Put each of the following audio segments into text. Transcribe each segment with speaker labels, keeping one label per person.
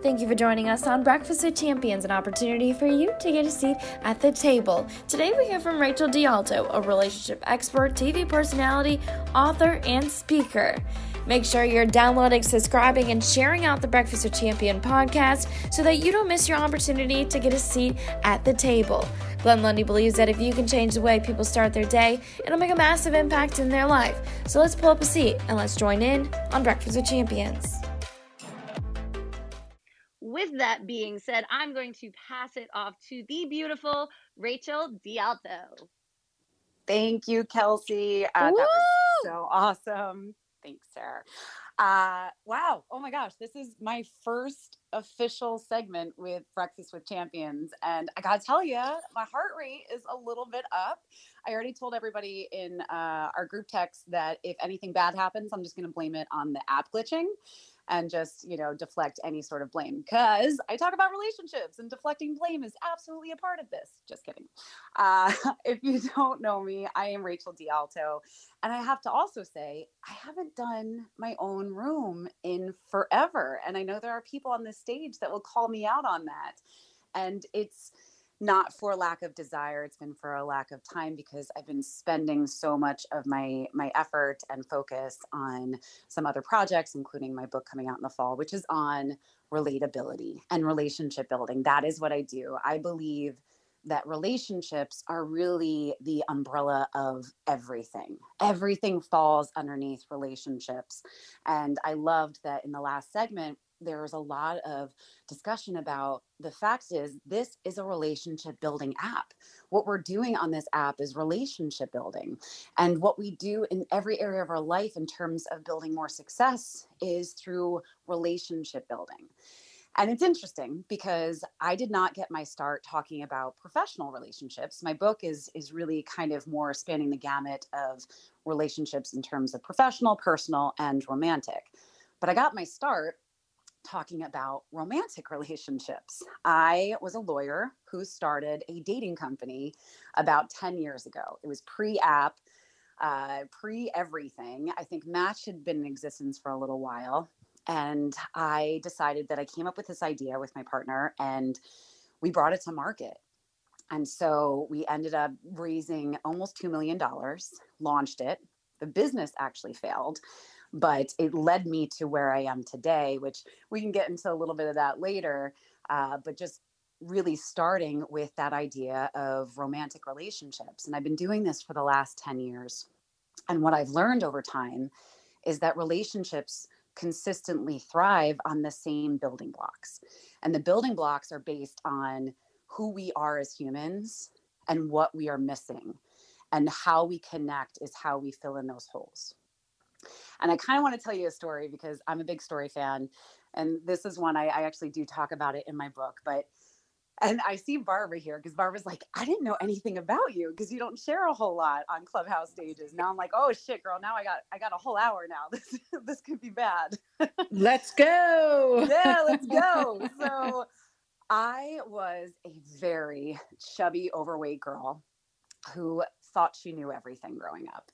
Speaker 1: Thank you for joining us on Breakfast with Champions, an opportunity for you to get a seat at the table. Today we hear from Rachel DeAlto, a relationship expert, TV personality, author, and speaker. Make sure you're downloading, subscribing, and sharing out the Breakfast with Champion podcast so that you don't miss your opportunity to get a seat at the table. Glenn Lundy believes that if you can change the way people start their day, it'll make a massive impact in their life. So let's pull up a seat and let's join in on Breakfast with Champions
Speaker 2: with that being said, I'm going to pass it off to the beautiful Rachel DeAlto.
Speaker 3: Thank you, Kelsey. Uh, that was so awesome. Thanks, Sarah. Uh, wow. Oh my gosh. This is my first official segment with Breakfast with Champions. And I got to tell you, my heart rate is a little bit up. I already told everybody in uh, our group text that if anything bad happens, I'm just going to blame it on the app glitching and just, you know, deflect any sort of blame. Because I talk about relationships and deflecting blame is absolutely a part of this. Just kidding. Uh, if you don't know me, I am Rachel DeAlto. And I have to also say, I haven't done my own room in forever. And I know there are people on this stage that will call me out on that. And it's, not for lack of desire it's been for a lack of time because i've been spending so much of my my effort and focus on some other projects including my book coming out in the fall which is on relatability and relationship building that is what i do i believe that relationships are really the umbrella of everything. Everything falls underneath relationships. And I loved that in the last segment, there was a lot of discussion about the fact is this is a relationship building app. What we're doing on this app is relationship building. And what we do in every area of our life in terms of building more success is through relationship building. And it's interesting because i did not get my start talking about professional relationships. My book is is really kind of more spanning the gamut of relationships in terms of professional personal and romantic. But i got my start talking about romantic relationships. I was a lawyer who started a dating company about 10 years ago. It was pre app, uh, pre everything. I think Match had been in existence for a little while. And I decided that I came up with this idea with my partner and we brought it to market. And so we ended up raising almost $2 million, launched it. The business actually failed but it led me to where I am today, which we can get into a little bit of that later. Uh, but just really starting with that idea of romantic relationships. And I've been doing this for the last 10 years. And what I've learned over time is that relationships consistently thrive on the same building blocks. And the building blocks are based on who we are as humans and what we are missing. And how we connect is how we fill in those holes. And I kind of want to tell you a story because I'm a big story fan. And this is one I, I actually do talk about it in my book. But and I see Barbara here because Barbara's like, I didn't know anything about you because you don't share a whole lot on clubhouse stages. Now I'm like, oh shit, girl. Now I got I got a whole hour now. This this could be bad.
Speaker 4: let's go.
Speaker 3: yeah, let's go. So I was a very chubby, overweight girl who thought she knew everything growing up.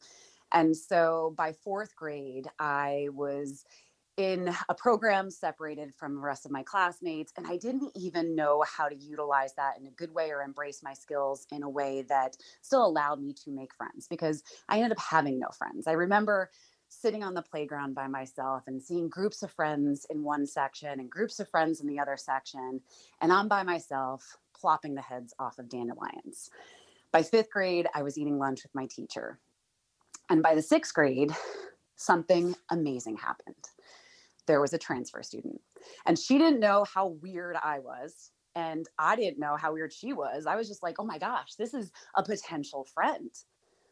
Speaker 3: And so by fourth grade, I was in a program separated from the rest of my classmates and i didn't even know how to utilize that in a good way or embrace my skills in a way that still allowed me to make friends because i ended up having no friends. I remember sitting on the playground by myself and seeing groups of friends in one section and groups of friends in the other section and i'm by myself plopping the heads off of dandelions. By fifth grade i was eating lunch with my teacher and by the sixth grade, something amazing happened. There was a transfer student, and she didn't know how weird I was. And I didn't know how weird she was. I was just like, oh my gosh, this is a potential friend.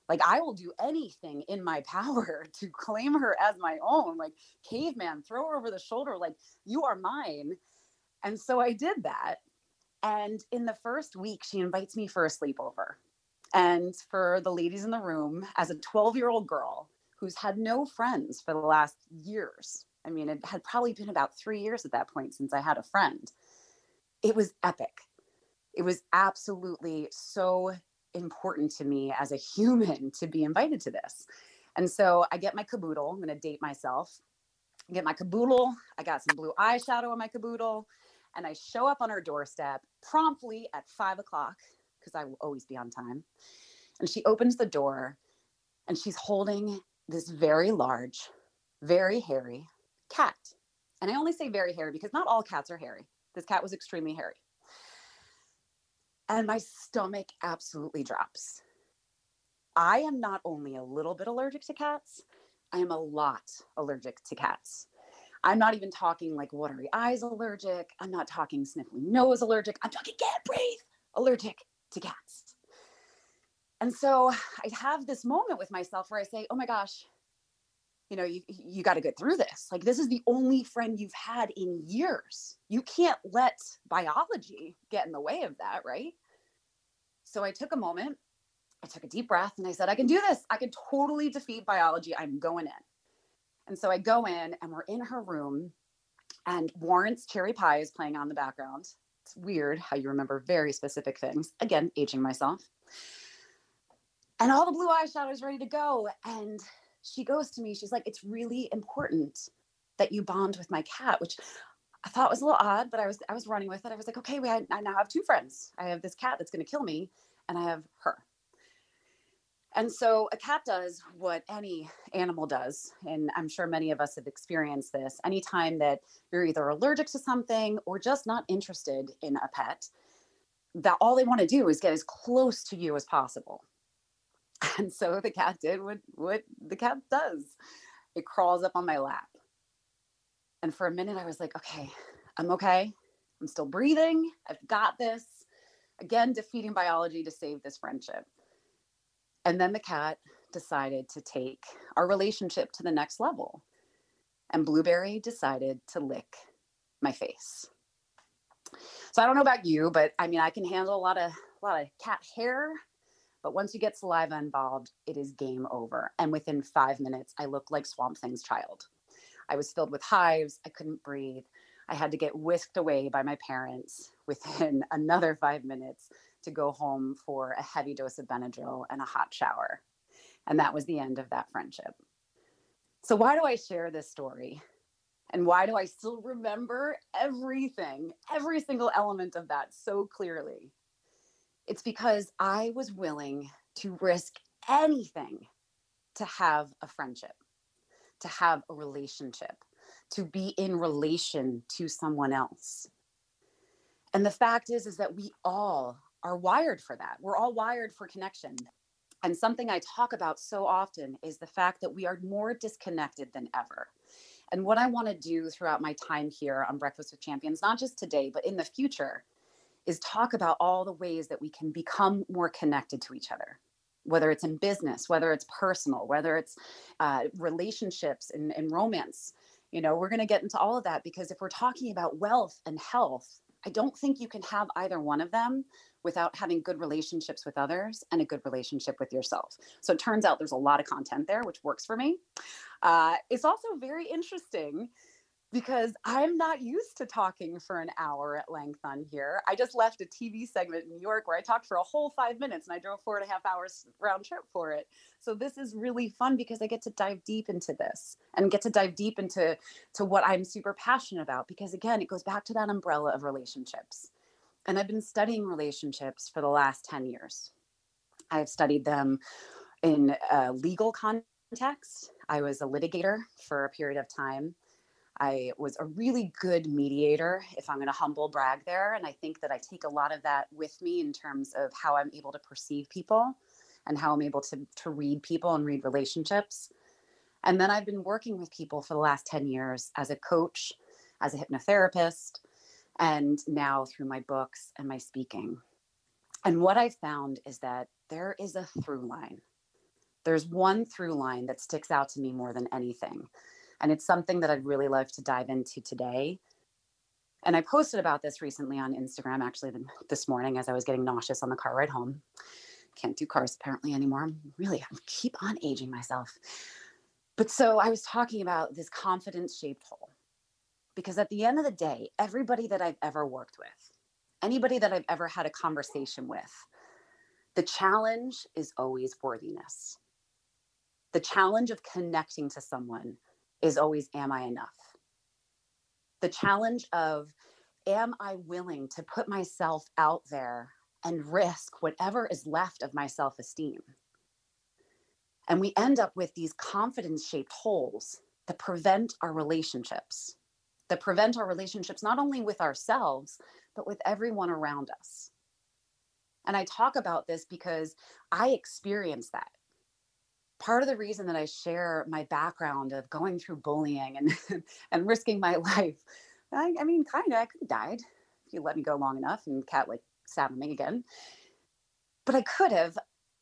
Speaker 3: Like, I will do anything in my power to claim her as my own. Like, caveman, throw her over the shoulder. Like, you are mine. And so I did that. And in the first week, she invites me for a sleepover. And for the ladies in the room, as a 12 year old girl who's had no friends for the last years, I mean, it had probably been about three years at that point since I had a friend. It was epic. It was absolutely so important to me as a human to be invited to this. And so I get my caboodle. I'm going to date myself. get my caboodle. I got some blue eyeshadow on my caboodle. And I show up on her doorstep promptly at five o'clock because I will always be on time. And she opens the door and she's holding this very large, very hairy cat. And I only say very hairy because not all cats are hairy. This cat was extremely hairy. And my stomach absolutely drops. I am not only a little bit allergic to cats, I am a lot allergic to cats. I'm not even talking like watery eyes allergic. I'm not talking sniffly nose allergic. I'm talking can't breathe allergic to cats. And so I have this moment with myself where I say, oh my gosh, you know, you, you got to get through this. Like, this is the only friend you've had in years. You can't let biology get in the way of that, right? So I took a moment, I took a deep breath, and I said, I can do this. I can totally defeat biology. I'm going in. And so I go in, and we're in her room, and Warrant's cherry pie is playing on the background. It's weird how you remember very specific things. Again, aging myself. And all the blue eyeshadow is ready to go. And she goes to me, she's like, It's really important that you bond with my cat, which I thought was a little odd, but I was I was running with it. I was like, okay, we I now have two friends. I have this cat that's going to kill me, and I have her. And so a cat does what any animal does. And I'm sure many of us have experienced this. Anytime that you're either allergic to something or just not interested in a pet, that all they want to do is get as close to you as possible. And so the cat did what, what the cat does it crawls up on my lap. And for a minute, I was like, okay, I'm okay. I'm still breathing. I've got this. Again, defeating biology to save this friendship. And then the cat decided to take our relationship to the next level. And Blueberry decided to lick my face. So I don't know about you, but I mean, I can handle a lot of a lot of cat hair, but once you get saliva involved, it is game over. And within five minutes, I looked like Swamp Thing's child. I was filled with hives. I couldn't breathe. I had to get whisked away by my parents within another five minutes to go home for a heavy dose of Benadryl and a hot shower. And that was the end of that friendship. So, why do I share this story? And why do I still remember everything, every single element of that so clearly? It's because I was willing to risk anything to have a friendship, to have a relationship, to be in relation to someone else. And the fact is is that we all are wired for that. We're all wired for connection. And something I talk about so often is the fact that we are more disconnected than ever. And what I want to do throughout my time here on Breakfast with Champions, not just today, but in the future, is talk about all the ways that we can become more connected to each other, whether it's in business, whether it's personal, whether it's uh, relationships and, and romance. You know, we're going to get into all of that because if we're talking about wealth and health, I don't think you can have either one of them without having good relationships with others and a good relationship with yourself. So it turns out there's a lot of content there, which works for me. Uh, it's also very interesting because I'm not used to talking for an hour at length on here. I just left a TV segment in New York where I talked for a whole five minutes and I drove four and a half hours round trip for it. So this is really fun because I get to dive deep into this and get to dive deep into to what I'm super passionate about because again, it goes back to that umbrella of relationships. And I've been studying relationships for the last 10 years. I've studied them in a legal context. I was a litigator for a period of time. I was a really good mediator, if I'm going to humble brag there. And I think that I take a lot of that with me in terms of how I'm able to perceive people and how I'm able to, to read people and read relationships. And then I've been working with people for the last 10 years as a coach, as a hypnotherapist, and now through my books and my speaking. And what I found is that there is a through line. There's one through line that sticks out to me more than anything. And it's something that I'd really love to dive into today. And I posted about this recently on Instagram, actually, this morning as I was getting nauseous on the car ride home. Can't do cars apparently anymore. I'm really, I keep on aging myself. But so I was talking about this confidence shaped hole because at the end of the day, everybody that I've ever worked with, anybody that I've ever had a conversation with, the challenge is always worthiness. The challenge of connecting to someone is always, Am I enough? The challenge of, Am I willing to put myself out there and risk whatever is left of my self esteem? And we end up with these confidence shaped holes that prevent our relationships, that prevent our relationships not only with ourselves, but with everyone around us. And I talk about this because I experienced that. Part of the reason that I share my background of going through bullying and, and risking my life, I, I mean, kind of, I could have died if you let me go long enough and cat like sat on me again. But I could have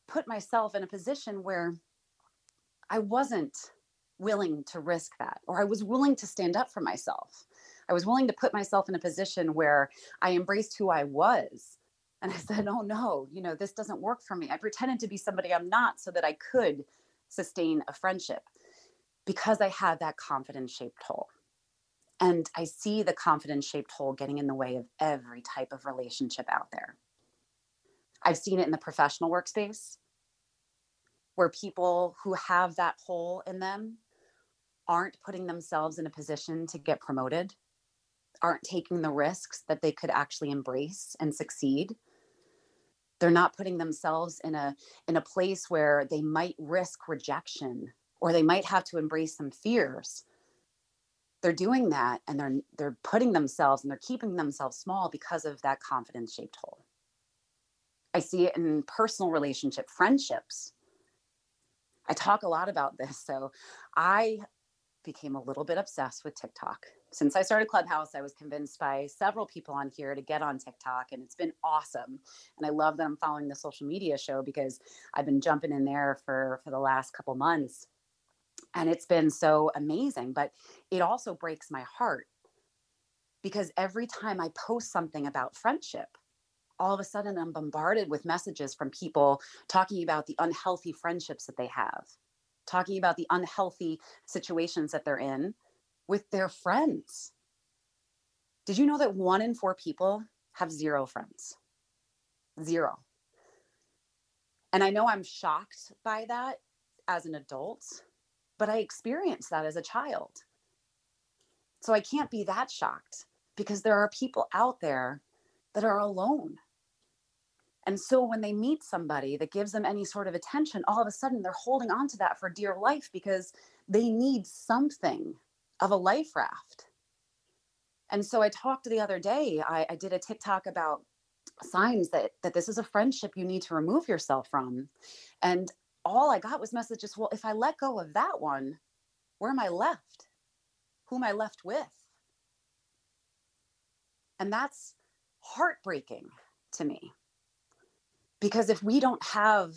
Speaker 3: put myself in a position where I wasn't willing to risk that, or I was willing to stand up for myself. I was willing to put myself in a position where I embraced who I was. And I said, oh no, you know, this doesn't work for me. I pretended to be somebody I'm not so that I could sustain a friendship because I had that confidence shaped hole. And I see the confidence shaped hole getting in the way of every type of relationship out there. I've seen it in the professional workspace where people who have that hole in them aren't putting themselves in a position to get promoted, aren't taking the risks that they could actually embrace and succeed. They're not putting themselves in a in a place where they might risk rejection or they might have to embrace some fears. They're doing that and they're they're putting themselves and they're keeping themselves small because of that confidence shaped hole. I see it in personal relationship friendships I talk a lot about this. So I became a little bit obsessed with TikTok. Since I started Clubhouse, I was convinced by several people on here to get on TikTok, and it's been awesome. And I love that I'm following the social media show because I've been jumping in there for for the last couple months, and it's been so amazing. But it also breaks my heart because every time I post something about friendship, all of a sudden I'm bombarded with messages from people talking about the unhealthy friendships that they have, talking about the unhealthy situations that they're in with their friends. Did you know that one in four people have zero friends? Zero. And I know I'm shocked by that as an adult, but I experienced that as a child. So I can't be that shocked because there are people out there that are alone and so when they meet somebody that gives them any sort of attention, all of a sudden they're holding on to that for dear life because they need something of a life raft. And so I talked the other day, I, I did a TikTok about signs that that this is a friendship you need to remove yourself from. And all I got was messages, well, if I let go of that one, where am I left? Who am I left with? And that's heartbreaking to me because if we don't have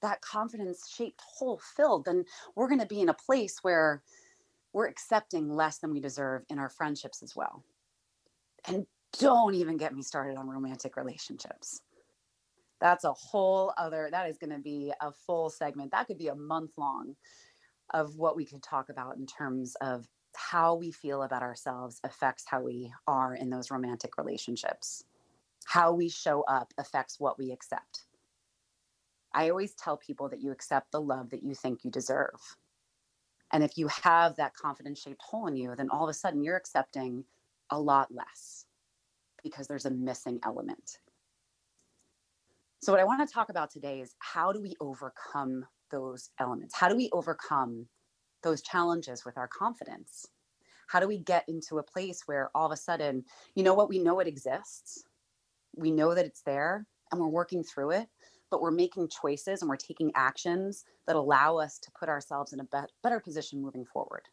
Speaker 3: that confidence shaped hole filled, then we're going to be in a place where we're accepting less than we deserve in our friendships as well. And don't even get me started on romantic relationships. That's a whole other, that is going to be a full segment. That could be a month long of what we could talk about in terms of how we feel about ourselves affects how we are in those romantic relationships how we show up affects what we accept. I always tell people that you accept the love that you think you deserve. And if you have that confidence shaped hole in you, then all of a sudden you're accepting a lot less because there's a missing element. So, what I want to talk about today is how do we overcome those elements? How do we overcome those challenges with our confidence? How do we get into a place where all of a sudden, you know what, we know it exists, we know that it's there and we're working through it but we're making choices and we're taking actions that allow us to put ourselves in a be- better position moving forward.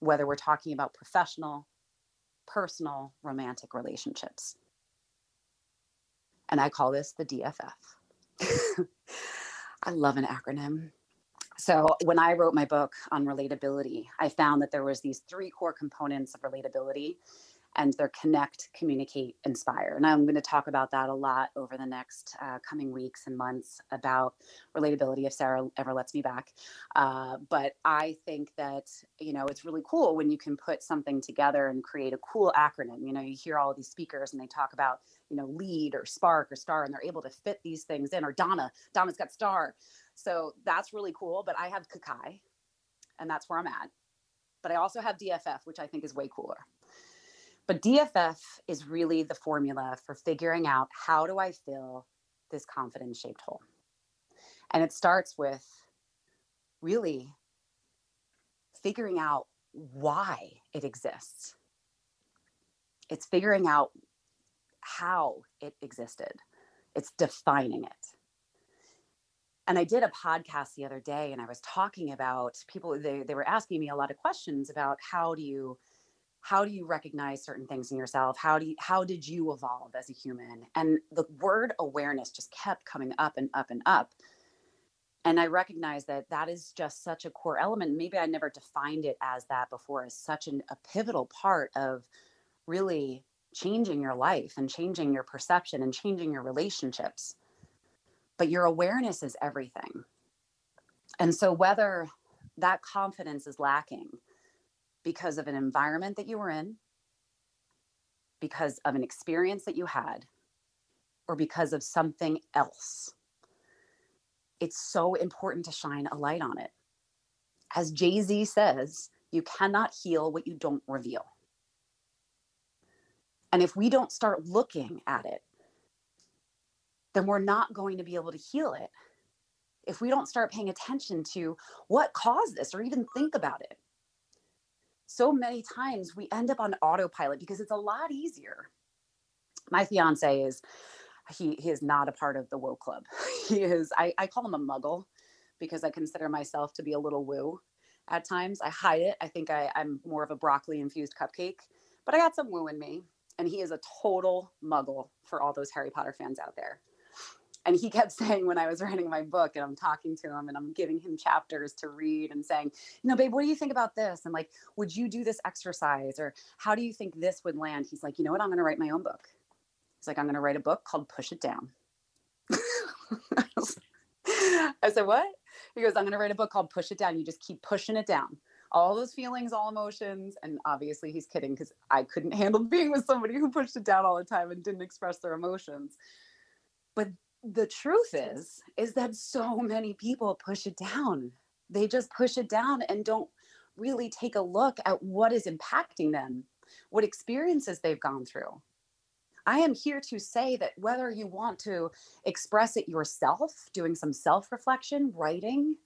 Speaker 3: Whether we're talking about professional personal romantic relationships. And i call this the dff i love an acronym. So when i wrote my book on relatability i found that there was these three core components of relatability and their connect, communicate, inspire. And I'm going to talk about that a lot over the next uh, coming weeks and months about relatability if Sarah ever lets me back. Uh, but I think that, you know, it's really cool when you can put something together and create a cool acronym. You know, you hear all these speakers and they talk about, you know, lead or spark or star, and they're able to fit these things in, or Donna, Donna's got star. So that's really cool. But I have Kakai, and that's where I'm at. but I also have DFF, which I think is way cooler. But DFF is really the formula for figuring out how do I fill this confidence shaped hole. And it starts with really figuring out why it exists. It's figuring out how it existed, it's defining it. And I did a podcast the other day and I was talking about people, they, they were asking me a lot of questions about how do you how do you recognize certain things in yourself? How do you how did you evolve as a human? And the word awareness just kept coming up and up and up. And i recognize that that is just such a core element. Maybe i never defined it as that before as such an, a pivotal part of really changing your life and changing your perception and changing your relationships. But your awareness is everything. And so whether that confidence is lacking because of an environment that you were in because of an experience that you had or because of something else it's so important to shine a light on it. As Jay Z says, you cannot heal what you don't reveal. And if we don't start looking at it, then we're not going to be able to heal it. If we don't start paying attention to what caused this or even think about it. So many times we end up on autopilot because it's a lot easier. My fiance is he he is not a part of the woke club. He is I, I call him a muggle because I consider myself to be a little woo at times. I hide it. I think I, I'm more of a broccoli infused cupcake, but I got some woo in me. And he is a total muggle for all those Harry Potter fans out there. And he kept saying when I was writing my book and I'm talking to him and I'm giving him chapters to read and saying, you know, babe, what do you think about this? And like, would you do this exercise? Or how do you think this would land? He's like, you know what? I'm going to write my own book. He's like, I'm going to write a book called Push It Down. I said, What? He goes, I'm going to write a book called Push It Down. You just keep pushing it down. All those feelings, all emotions. And obviously, he's kidding because I couldn't handle being with somebody who pushed it down all the time and didn't express their emotions. But the truth is, is that so many people push it down. They just push it down and don't really take a look at what is impacting them, what experiences they've gone through I am here to say that whether you want to express it yourself, doing some self reflection, writing,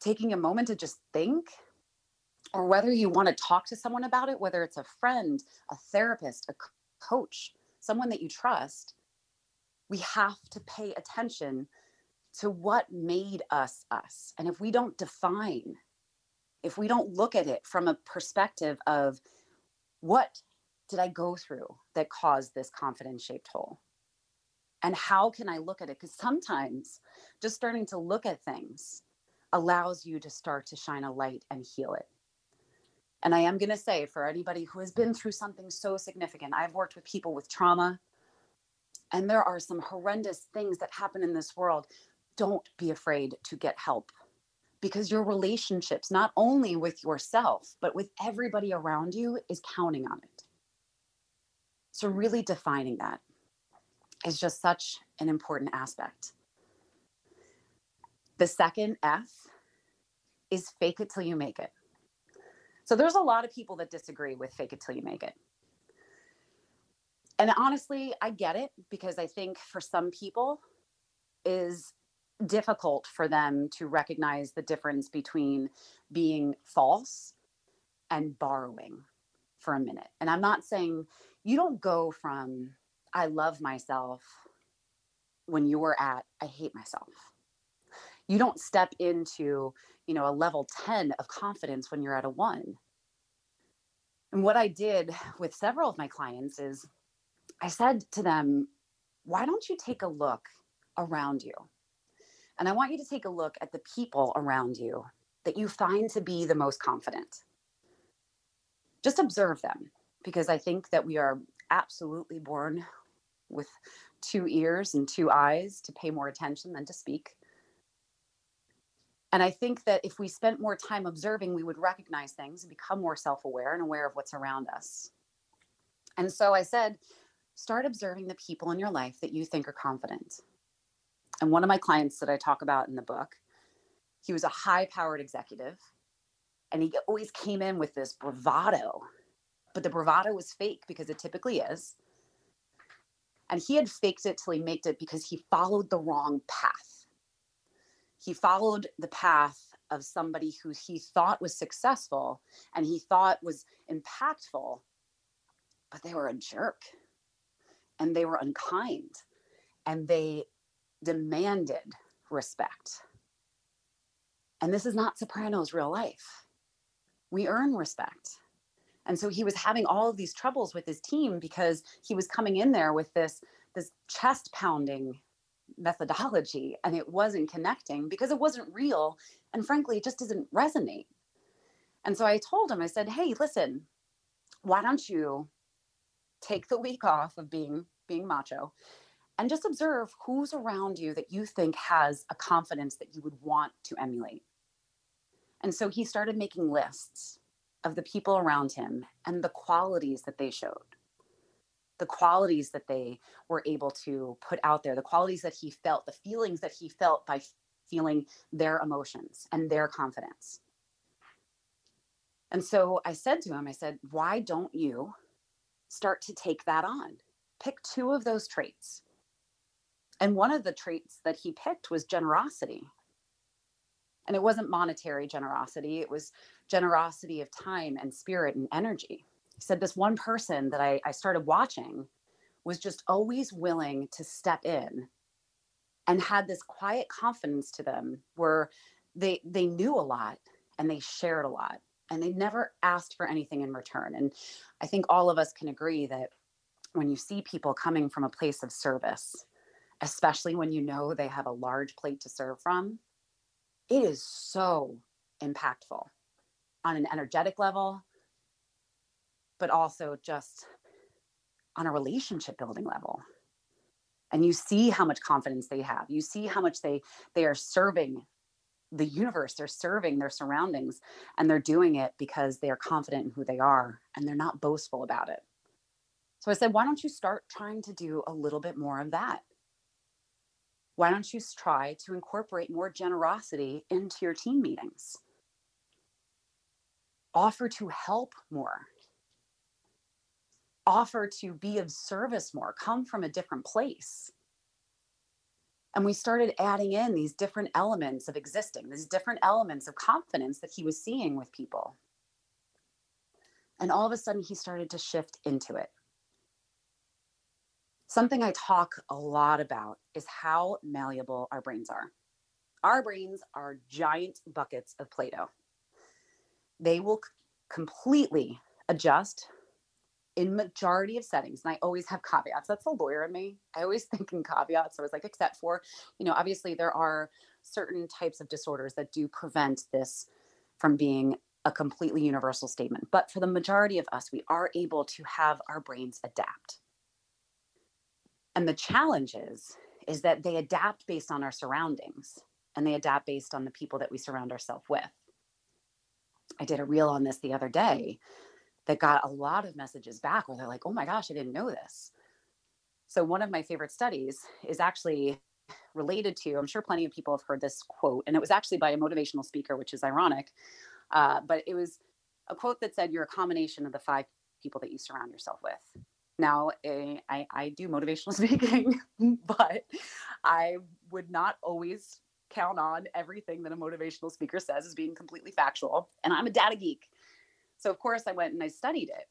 Speaker 3: taking a moment to just think, or whether you want to talk to someone about it, whether it's a friend, a therapist, a coach, someone that you trust, we have to pay attention to what made us us. And if we don't define, if we don't look at it from a perspective of what did I go through that caused this confidence shaped hole? And how can I look at it? Because sometimes just starting to look at things allows you to start to shine a light and heal it. And I am going to say for anybody who has been through something so significant, I've worked with people with trauma, and there are some horrendous things that happen in this world. Don't be afraid to get help because your relationships, not only with yourself, but with everybody around you, is counting on it. So, really defining that is just such an important aspect. The second F is fake it till you make it. So, there's a lot of people that disagree with fake it till you make it. And honestly, I get it because I think for some people is difficult for them to recognize the difference between being false and borrowing for a minute. And I'm not saying you don't go from I love myself when you're at I hate myself. You don't step into, you know, a level 10 of confidence when you're at a 1. And what I did with several of my clients is I said to them, why don't you take a look around you? And I want you to take a look at the people around you that you find to be the most confident. Just observe them because I think that we are absolutely born with two ears and two eyes to pay more attention than to speak. And I think that if we spent more time observing, we would recognize things and become more self aware and aware of what's around us. And so I said, start observing the people in your life that you think are confident. And one of my clients that I talk about in the book, he was a high powered executive And he always came in with this bravado, but the bravado was fake because it typically is. And he had faked it till he made it because he followed the wrong path. He followed the path of somebody who he thought was successful and he thought was impactful, but they were a jerk and they were unkind and they demanded respect. And this is not Soprano's real life. We earn respect. And so he was having all of these troubles with his team because he was coming in there with this this chest pounding methodology and it wasn't connecting because it wasn't real and frankly it just doesn't resonate. And so I told him I said, "Hey, listen, why don't you take the week off of being being macho and just observe who's around you that you think has a confidence that you would want to emulate. And so he started making lists of the people around him and the qualities that they showed, the qualities that they were able to put out there, the qualities that he felt, the feelings that he felt by feeling their emotions and their confidence. And so I said to him, I said, why don't you start to take that on? Pick two of those traits and one of the traits that he picked was generosity. And it wasn't monetary generosity, it was generosity of time and spirit and energy. He said, This one person that I, I started watching was just always willing to step in and had this quiet confidence to them where they they knew a lot and they shared a lot and they never asked for anything in return and i think all of us can agree that when you see people coming from a place of service especially when you know they have a large plate to serve from, it is so impactful on an energetic level, but also just on a relationship building level. And you see how much confidence they have. You see how much they they are serving the universe, they're serving their surroundings, and they're doing it because they are confident in who they are and they're not boastful about it. So I said, why don't you start trying to do a little bit more of that? why don't you try to incorporate more generosity into your team meetings? Offer to help more. Offer to be of service more. Come from a different place. And we started adding in these different elements of existing, these different elements of confidence that he was seeing with people. And all of a sudden, he started to shift into it. Something I talk a lot about is how malleable our brains are. Our brains are giant buckets of Play Doh. They will completely adjust in majority of settings and i always have caveats that's the lawyer in me i always think in caveats i was like except for you know obviously there are certain types of disorders that do prevent this from being a completely universal statement but for the majority of us we are able to have our brains adapt and the challenge is, is that they adapt based on our surroundings and they adapt based on the people that we surround ourselves with. I did a reel on this the other day that got a lot of messages back where they're like, oh my gosh, I didn't know this. So, one of my favorite studies is actually related to, I'm sure plenty of people have heard this quote, and it was actually by a motivational speaker, which is ironic. Uh, but it was a quote that said, You're a combination of the five people that you surround yourself with. Now, eh, I, I do motivational speaking, but I would not always count on everything that a motivational speaker says as being completely factual. And I'm a data geek. So, of course, I went and I studied it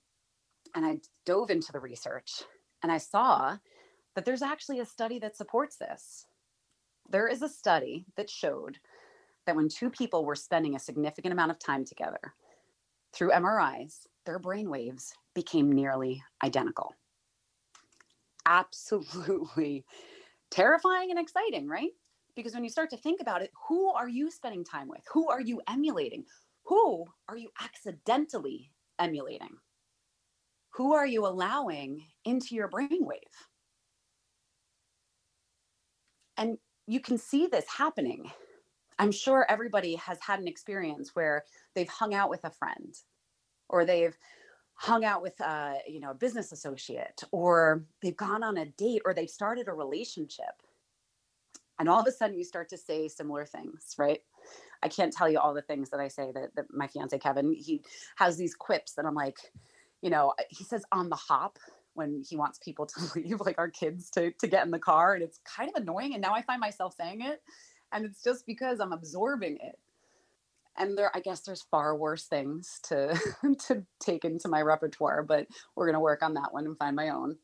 Speaker 3: and I dove into the research and I saw that there's actually a study that supports this. There is a study that showed that when two people were spending a significant amount of time together through MRIs, their brain waves became nearly identical. Absolutely terrifying and exciting, right? Because when you start to think about it, who are you spending time with? Who are you emulating? Who are you accidentally emulating? Who are you allowing into your brainwave? And you can see this happening. I'm sure everybody has had an experience where they've hung out with a friend or they've hung out with a uh, you know a business associate or they've gone on a date or they've started a relationship and all of a sudden you start to say similar things right I can't tell you all the things that I say that, that my fiance Kevin, he has these quips that I'm like, you know, he says on the hop when he wants people to leave, like our kids to to get in the car. And it's kind of annoying. And now I find myself saying it. And it's just because I'm absorbing it. And there, I guess there's far worse things to to take into my repertoire, but we're gonna work on that one and find my own.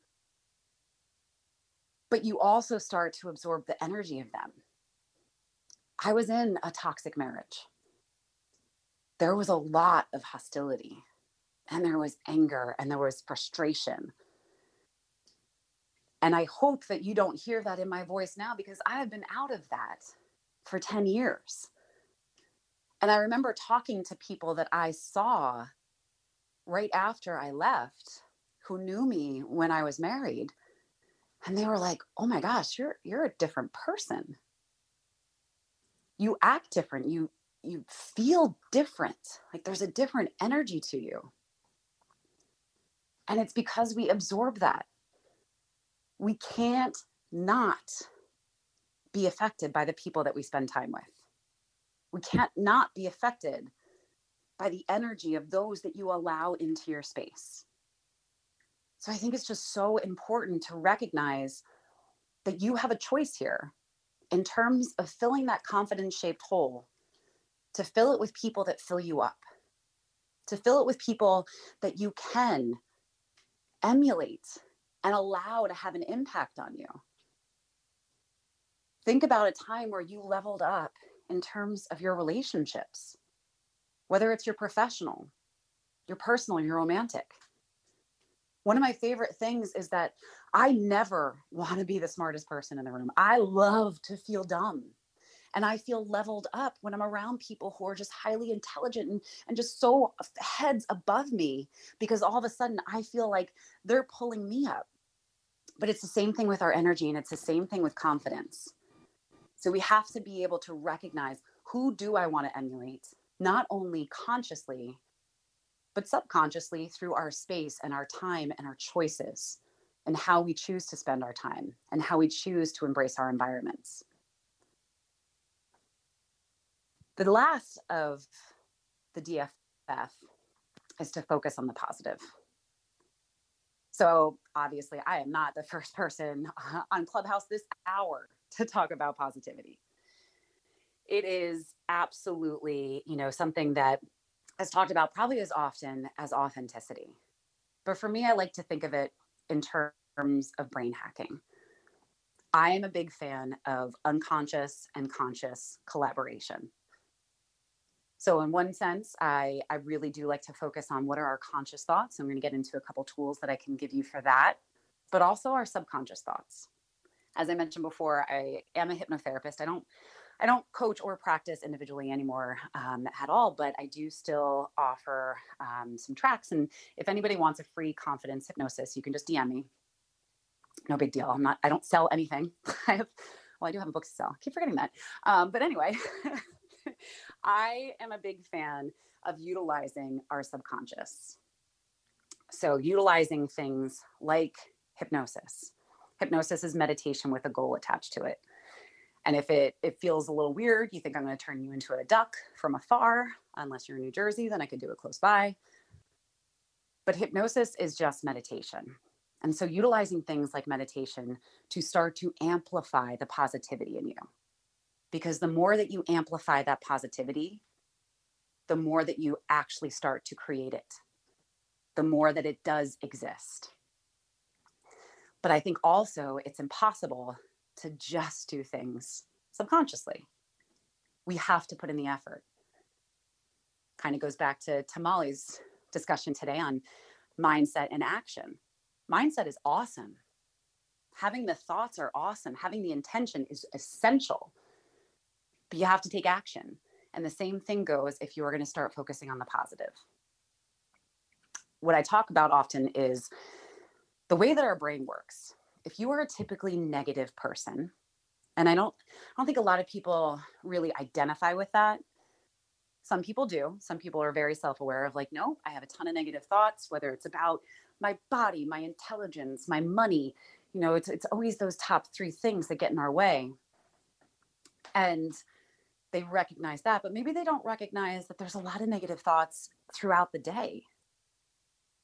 Speaker 3: But you also start to absorb the energy of them I was in a toxic marriage. There was a lot of hostility, and there was anger, and there was frustration. And I hope that you don't hear that in my voice now because I have been out of that for 10 years. And I remember talking to people that I saw right after I left who knew me when I was married. And they were like, "Oh my gosh, you're you're a different person." You act different you you feel different like there's a different energy to you. And it's because we absorb that. We can't not be affected by the people that we spend time with. We can't not be affected by the energy of those that you allow into your space. So i think it's just so important to recognize that you have a choice here in terms of filling that confidence shaped hole, to fill it with people that fill you up, to fill it with people that you can emulate and allow to have an impact on you. Think about a time where you leveled up in terms of your relationships, whether it's your professional, your personal, your romantic. One of my favorite things is that I never want to be the smartest person in the room. I love to feel dumb. And I feel leveled up when I'm around people who are just highly intelligent and, and just so heads above me because all of a sudden I feel like they're pulling me up. But it's the same thing with our energy and it's the same thing with confidence. So we have to be able to recognize who do I want to emulate, not only consciously, but subconsciously through our space and our time and our choices and how we choose to spend our time and how we choose to embrace our environments. The last of the DFF is to focus on the positive. So, obviously, I am not the first person on Clubhouse this hour to talk about positivity. It is absolutely, you know, something that is talked about probably as often as authenticity. But for me, I like to think of it in terms of brain hacking. I am a big fan of unconscious and conscious collaboration. So, in one sense, I, I really do like to focus on what are our conscious thoughts. I'm going to get into a couple tools that I can give you for that, but also our subconscious thoughts. As I mentioned before, I am a hypnotherapist. I don't I don't coach or practice individually anymore um, at all, but I do still offer um, some tracks. And if anybody wants a free confidence hypnosis, you can just DM me. No big deal. I'm not. I don't sell anything. I have. Well, I do have a book to sell. I keep forgetting that. Um, but anyway, I am a big fan of utilizing our subconscious. So utilizing things like hypnosis. Hypnosis is meditation with a goal attached to it. And if it, it feels a little weird, you think I'm going to turn you into a duck from afar, unless you're in New Jersey, then I could do it close by. But hypnosis is just meditation. And so utilizing things like meditation to start to amplify the positivity in you. Because the more that you amplify that positivity, the more that you actually start to create it, the more that it does exist. But I think also it's impossible to just do things subconsciously. We have to put in the effort. Kind of goes back to Tamale's discussion today on mindset and action. Mindset is awesome. Having the thoughts are awesome. Having the intention is essential. But you have to take action. And the same thing goes if you are going to start focusing on the positive. What I talk about often is the way that our brain works if you are a typically negative person, and I don't I don't think a lot of people really identify with that. Some people do. Some people are very self-aware of like, no, I have a ton of negative thoughts, whether it's about my body, my intelligence, my money. You know, it's it's always those top three things that get in our way. And they recognize that, but maybe they don't recognize that there's a lot of negative thoughts throughout the day.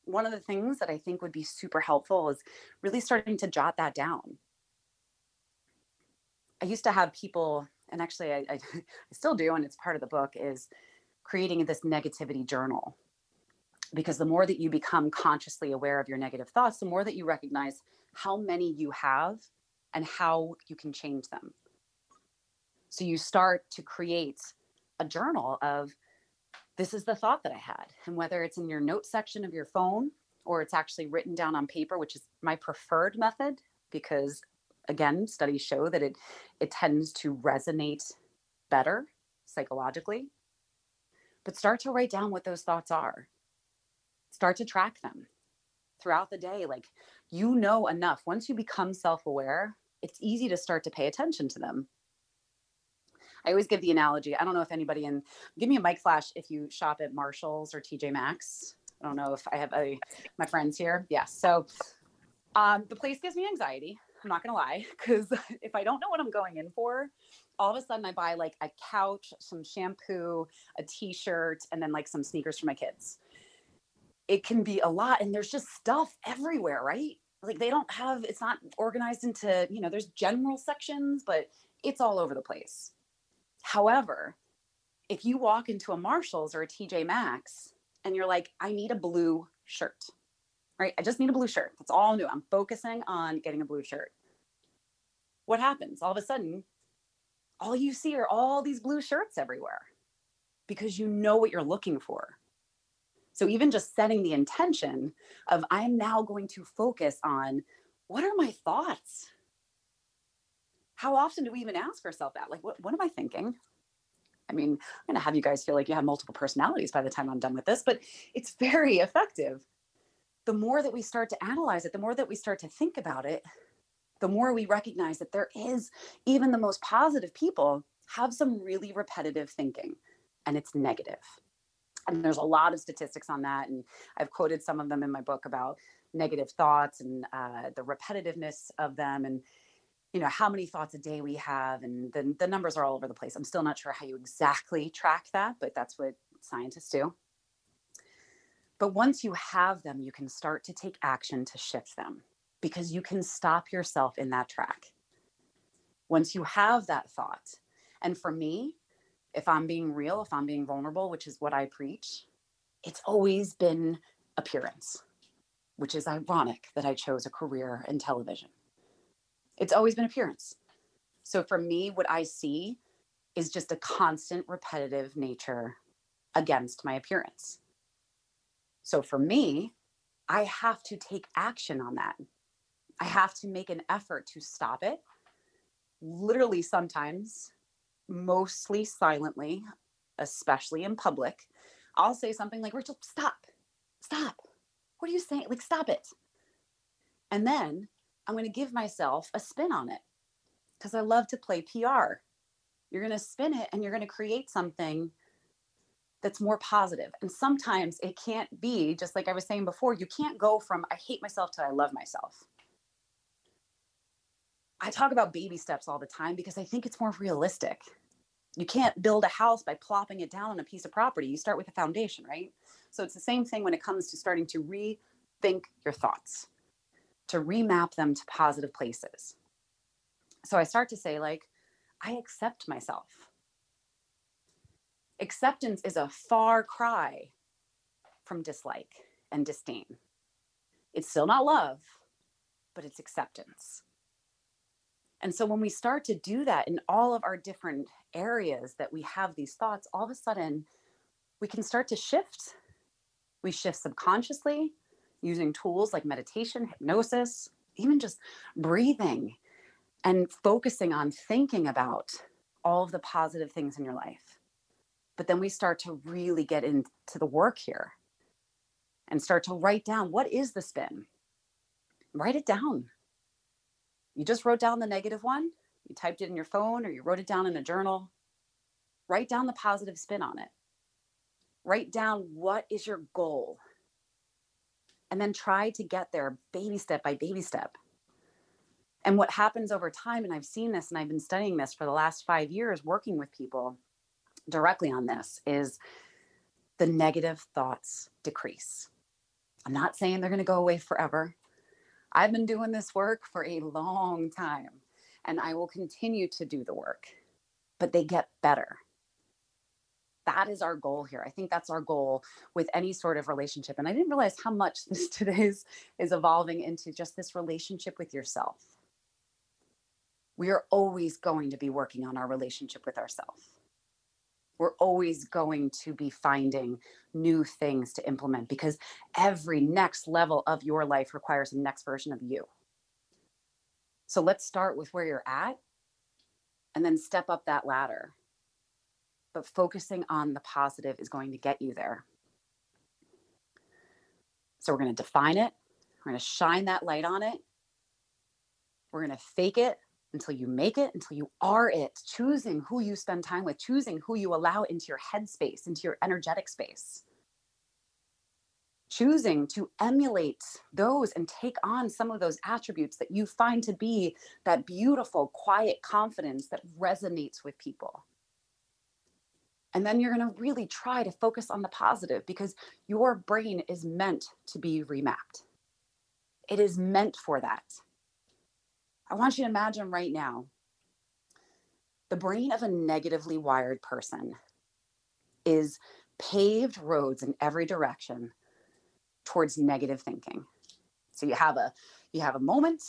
Speaker 3: One of the things that I think would be super helpful is really starting to jot that down. I used to have people, and actually I, I, still do, and it's part of the book, is creating this negativity journal. Because the more that you become consciously aware of your negative thoughts, the more that you recognize how many you have and how you can change them. So you start to create a journal of this is the thought that I had. And whether it's in your note section of your phone or it's actually written down on paper, which is my preferred method because again, studies show that it it tends to resonate better psychologically. But start to write down what those thoughts are. Start to track them throughout the day like you know enough once you become self-aware it's easy to start to pay attention to them I always give the analogy. I don't know if anybody in give me a mic flash if you shop at Marshalls or TJ Maxx. I don't know if I have a, my friends here. Yes. So um, the place gives me anxiety. I'm not gonna lie, because if I don't know what I'm going in for, all of a sudden I buy like a couch, some shampoo, a t-shirt, and then like some sneakers for my kids. It can be a lot, and there's just stuff everywhere, right? Like they don't have it's not organized into, you know, there's general sections, but it's all over the place. However, if you walk into a Marshalls or a TJ Maxx and you're like, I need a blue shirt, right? I just need a blue shirt. That's all new. I'm focusing on getting a blue shirt. What happens? All of a sudden, all you see are all these blue shirts everywhere because you know what you're looking for. So even just setting the intention of I'm now going to focus on what are my thoughts? How often do we even ask ourselves that? Like, what, what am I thinking? I mean, I'm going to have you guys feel like you have multiple personalities by the time I'm done with this, but it's very effective. The more that we start to analyze it, the more that we start to think about it, the more we recognize that there is even the most positive people have some really repetitive thinking and it's negative. And there's a lot of statistics on that. And I've quoted some of them in my book about negative thoughts and uh, the repetitiveness of them. And you know how many thoughts a day we have and the, the numbers are all over the place. I'm still not sure how you exactly track that but that's what scientists do. But once you have them you can start to take action to shift them because you can stop yourself in that track. Once you have that thought and for me if i'm being real if i'm being vulnerable which is what i preach it's always been appearance which is ironic that i chose a career in television it's always been appearance. So for me, what I see is just a constant repetitive nature against my appearance. So for me, I have to take action on that. I have to make an effort to stop it. Literally, sometimes, mostly silently, especially in public, I'll say something like, Rachel, stop, stop. What are you saying? Like, stop it. And then I'm going to give myself a spin on it because I love to play PR. You're going to spin it and you're going to create something that's more positive. And sometimes it can't be, just like I was saying before, you can't go from I hate myself to I love myself. I talk about baby steps all the time because I think it's more realistic. You can't build a house by plopping it down on a piece of property. You start with a foundation, right? So it's the same thing when it comes to starting to rethink your thoughts to remap them to positive places. So I start to say, like, I accept myself. Acceptance is a far cry from dislike and disdain. It's still not love, but it's acceptance. And so when we start to do that in all of our different areas that we have these thoughts, all of a sudden we can start to shift. We shift subconsciously, using tools like meditation, hypnosis, even just breathing and focusing on thinking about all of the positive things in your life. But then we start to really get into the work here and start to write down what is the spin? Write it down. You just wrote down the negative one, you typed it in your phone or you wrote it down in a journal. Write down the positive spin on it. Write down what is your goal? And then try to get there baby step by baby step. And what happens over time, and I've seen this and I've been studying this for the last five years working with people, directly on this is the negative thoughts decrease. I'm not saying they're going to go away forever. I've been doing this work for a long time and I will continue to do the work, but they get better. That is our goal here. I think that's our goal with any sort of relationship. And I didn't realize how much this today's is evolving into just this relationship with yourself. We are always going to be working on our relationship with ourselves we're always going to be finding new things to implement because every next level of your life requires a next version of you. So let's start with where you're at and then step up that ladder. But focusing on the positive is going to get you there. So we're going to define it, we're going to shine that light on it, we're going to fake it until you make it, until you are it, choosing who you spend time with, choosing who you allow into your headspace, into your energetic space. Choosing to emulate those and take on some of those attributes that you find to be that beautiful, quiet confidence that resonates with people. And then you're going to really try to focus on the positive because your brain is meant to be remapped. It is meant for that. I want you to imagine right now the brain of a negatively wired person is paved roads in every direction towards negative thinking. So you have a you have a moment,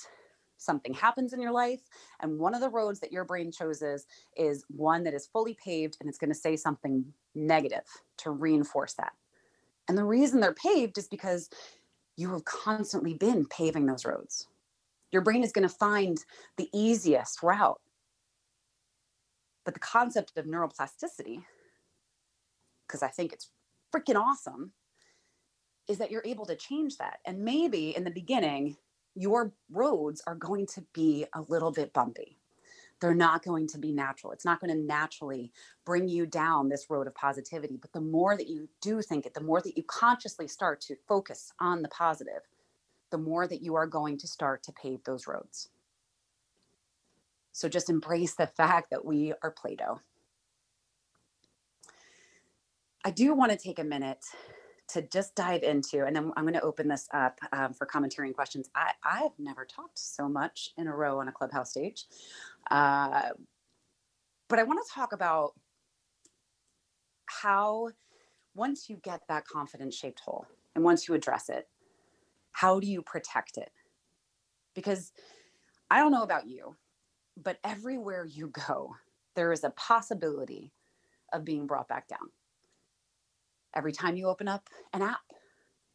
Speaker 3: something happens in your life, and one of the roads that your brain chooses is one that is fully paved and it's going to say something negative to reinforce that. And the reason they're paved is because you have constantly been paving those roads. Your brain is going to find the easiest route. But the concept of neuroplasticity, because I think it's freaking awesome, is that you're able to change that. And maybe in the beginning, your roads are going to be a little bit bumpy. They're not going to be natural. It's not going to naturally bring you down this road of positivity. But the more that you do think it, the more that you consciously start to focus on the positive, the more that you are going to start to pave those roads. So just embrace the fact that we are Play Doh. I do want to take a minute to just dive into, and then I'm going to open this up um, for commentary and questions. I, I've never talked so much in a row on a clubhouse stage. Uh, but I want to talk about how once you get that confidence shaped hole and once you address it, how do you protect it? Because I don't know about you, but everywhere you go, there is a possibility of being brought back down. Every time you open up an app,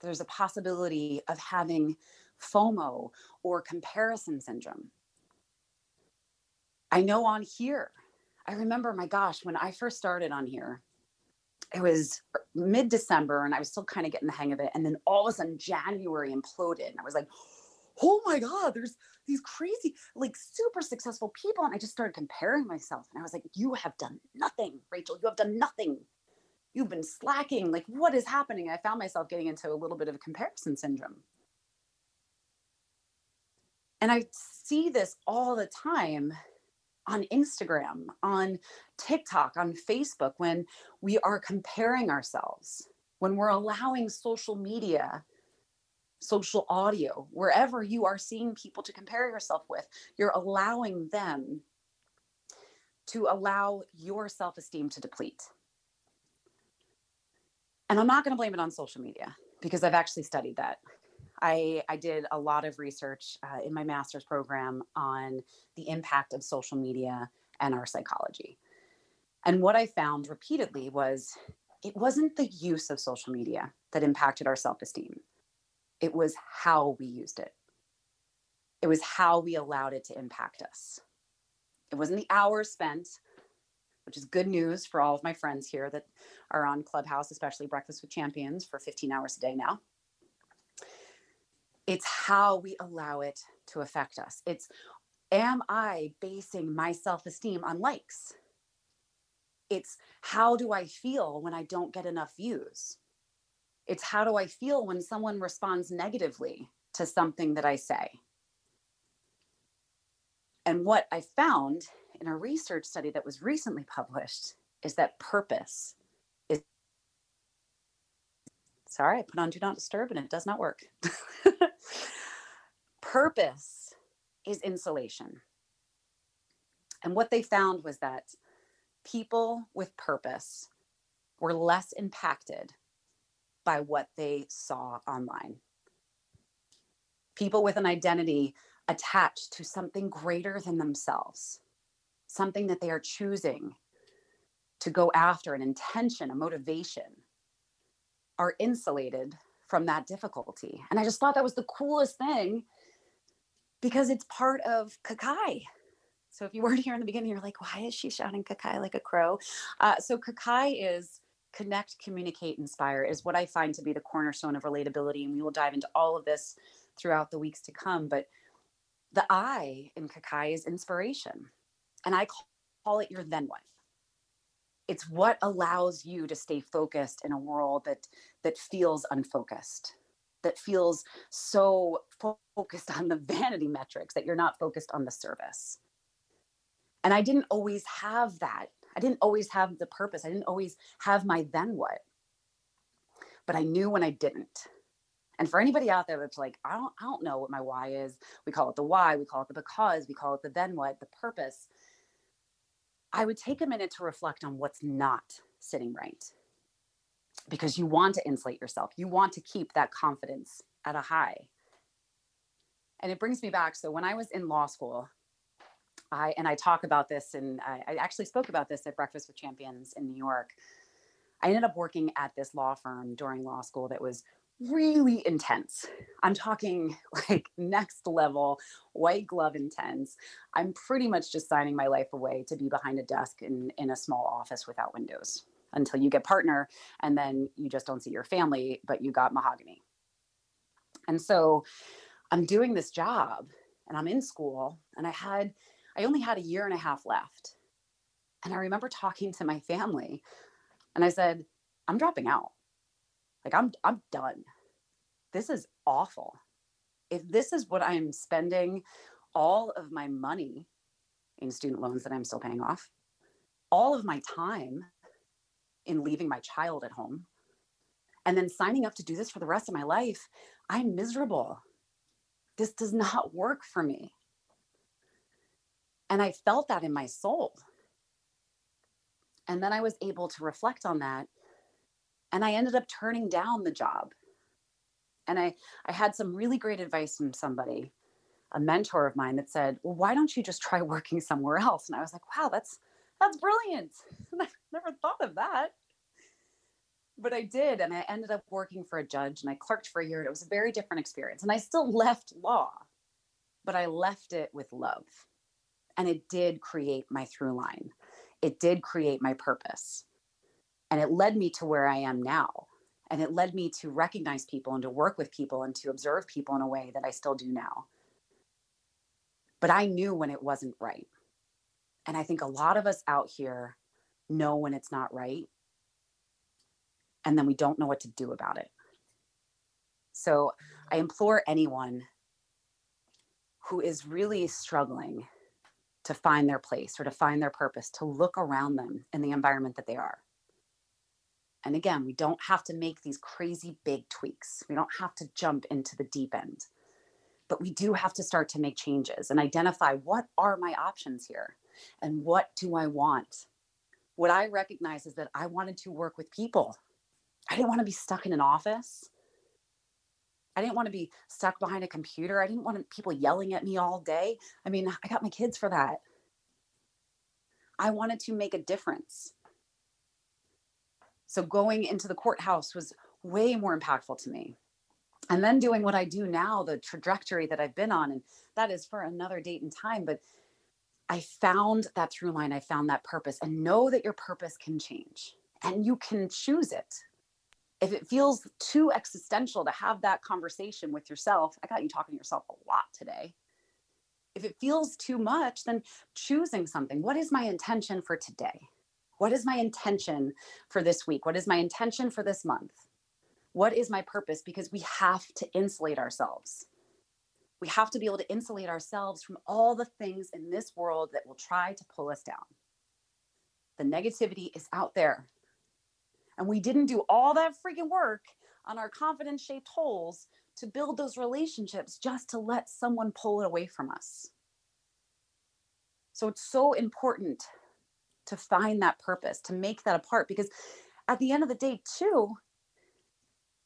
Speaker 3: there's a possibility of having FOMO or comparison syndrome. I know on here, I remember, my gosh, when I first started on here, it was er, mid December and I was still kind of getting the hang of it. And then all of a sudden, January imploded. And I was like, oh my God, there's these crazy, like super successful people. And I just started comparing myself. And I was like, you have done nothing, Rachel. You have done nothing. You've been slacking. Like, what is happening? I found myself getting into a little bit of a comparison syndrome. And I see this all the time on Instagram, on TikTok, on Facebook, when we are comparing ourselves, when we're allowing social media, social audio, wherever you are seeing people to compare yourself with, you're allowing them to allow your self esteem to deplete. And I'm not going to blame it on social media because I've actually studied that. I, I did a lot of research uh, in my master's program on the impact of social media and our psychology. And what I found repeatedly was it wasn't the use of social media that impacted our self esteem, it was how we used it. It was how we allowed it to impact us. It wasn't the hours spent, which is good news for all of my friends here that are on Clubhouse, especially Breakfast with Champions for 15 hours a day now. It's how we allow it to affect us. It's am I basing my self esteem on likes? It's how do I feel when I don't get enough views? It's how do I feel when someone responds negatively to something that I say? And what I found in a research study that was recently published is that purpose is. Sorry, I put on do not disturb and it does not work. purpose is insulation. And what they found was that people with purpose were less impacted by what they saw online. People with an identity attached to something greater than themselves, something that they are choosing to go after, an intention, a motivation, are insulated from that difficulty. And I just thought that was the coolest thing because it's part of Kakai. So if you weren't here in the beginning, you're like, why is she shouting Kakai like a crow? Uh, so Kakai is connect, communicate, inspire is what I find to be the cornerstone of relatability. And we will dive into all of this throughout the weeks to come. But the I in Kakai is inspiration. And I call it your then what. It's what allows you to stay focused in a world that that feels unfocused, that feels so focused on the vanity metrics that you're not focused on the service. And I didn't always have that. I didn't always have the purpose. I didn't always have my then what. But I knew when I didn't. And for anybody out there that's like, I don't, I don't know what my why is. We call it the why, we call it the because, we call it the then what, the purpose. I would take a minute to reflect on what's not sitting right. Because you want to insulate yourself. You want to keep that confidence at a high. And it brings me back. So when I was in law school, I and I talk about this, and I, I actually spoke about this at Breakfast with Champions in New York. I ended up working at this law firm during law school that was really intense. I'm talking like next level, white glove intense. I'm pretty much just signing my life away to be behind a desk in, in a small office without windows until you get partner and then you just don't see your family, but you got mahogany. And so I'm doing this job and I'm in school and I had, I only had a year and a half left. And I remember talking to my family and I said, I'm dropping out. Like I'm I'm done. This is awful. If this is what I'm spending all of my money in student loans that I'm still paying off, all of my time in leaving my child at home, and then signing up to do this for the rest of my life, I'm miserable. This does not work for me. And I felt that in my soul. And then I was able to reflect on that and I ended up turning down the job. And I, I had some really great advice from somebody, a mentor of mine that said, well, why don't you just try working somewhere else? And I was like, wow, that's, that's brilliant. I never thought of that. But I did. And I ended up working for a judge and I clerked for a year. And it was a very different experience. And I still left law, but I left it with love. And it did create my through line. It did create my purpose. And it led me to where I am now. And it led me to recognize people and to work with people and to observe people in a way that I still do now. But I knew when it wasn't right. And I think a lot of us out here know when it's not right. And then we don't know what to do about it. So I mm. implore anyone who is really struggling to find their place or to find their purpose to look around them in the environment that they are and again, we don't have to make these crazy big tweaks. We don't have to jump into the deep end. But we do have to start to make changes and identify what are my options here and what do I want? What I recognize is that I wanted to work with people. I didn't want to be stuck in an office. I didn't want to be stuck behind a computer. I didn't want people yelling at me all day. I mean, I got my kids for that. I wanted to make a difference. So going into the courthouse was way more impactful to me. And then doing what I do now, the trajectory that I've been on, and that is for another date and time. But I found that through line, I found that purpose, and know that your purpose can change and you can choose it. If it feels too existential to have that conversation with yourself, I got you talking to yourself a lot today. If it feels too much, then choosing something. What is my intention for today? What is my intention for this week? What is my intention for this month? What is my purpose? Because we have to insulate ourselves. We have to be able to insulate ourselves from all the things in this world that will try to pull us down. The negativity is out there. And we didn't do all that freaking work on our confidence shaped holes to build those relationships just to let someone pull it away from us. So it's so important to find that purpose, to make that a part. because at the end of the day, too,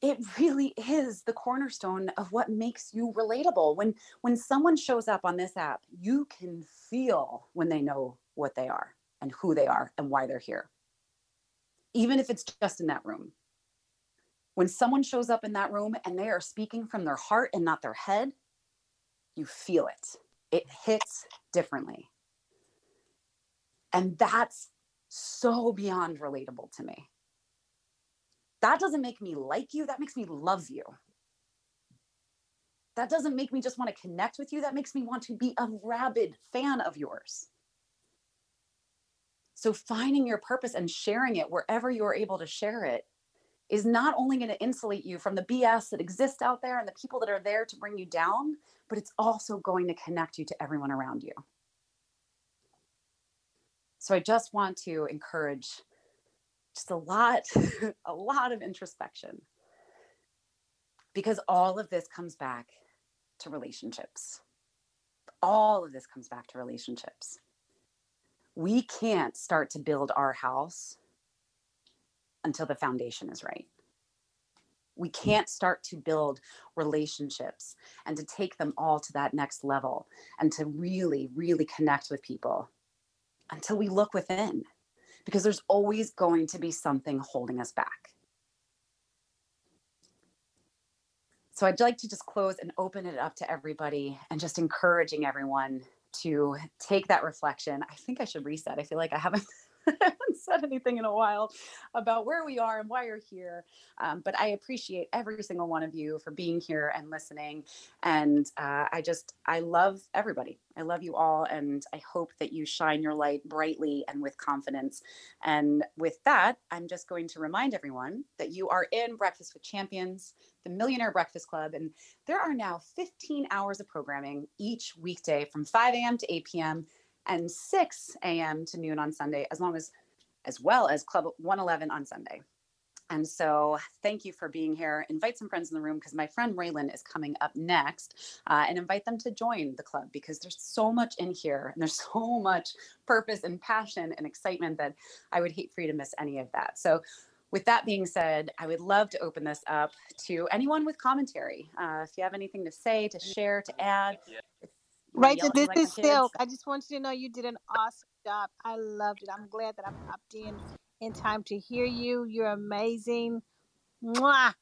Speaker 3: it really is the cornerstone of what makes you relatable. When when someone shows up on this app, you can feel when they know what they are and who they are and why they're here. Even if it's just in that room. When someone shows up in that room and they are speaking from their heart and not their head, you feel it. It hits differently. And that's so beyond relatable to me. That doesn't make me like you, that makes me love you. That doesn't make me just want to connect with you, that makes me want to be a rabid fan of yours. So, finding your purpose and sharing it wherever you're able to share it is not only going to insulate you from the BS that exists out there and the people that are there to bring you down, but it's also going to connect you to everyone around you. So I just want to encourage just a lot, a lot of introspection because all of this comes back to relationships. All of this comes back to relationships. We can't start to build our house until the foundation is right. We can't start to build relationships and to take them all to that next level and to really, really connect with people until we look within, because there's always going to be something holding us back. So I'd like to just close and open it up to everybody and just encouraging everyone to take that reflection. I think I should reset. I feel like I haven't haven't said anything in a while about where we are and why you're here. Um, but I appreciate every single one of you for being here and listening. And uh, I just, I love everybody. I love you all. And I hope that you shine your light brightly and with confidence. And with that, I'm just going to remind everyone that you are in Breakfast with Champions, the Millionaire Breakfast Club. And there are now 15 hours of programming each weekday from 5 a.m. to 8 p.m and 6 a.m. to noon on Sunday, as long as as well as Club 111 on Sunday. And so, thank you for being here. Invite some friends in the room because my friend Raylan is coming up next, uh, and invite them to join the club because there's so much in here and there's so much purpose and passion and excitement that I would hate for you to miss any of that. So, with that being said, I would love to open this up to anyone with commentary. Uh, if you have anything to say, to share, to add, if
Speaker 5: Rachel, this like is Silk. I just want you to know you did an awesome job. I loved it. I'm glad that I popped in in time to hear you. You're amazing. Mwah.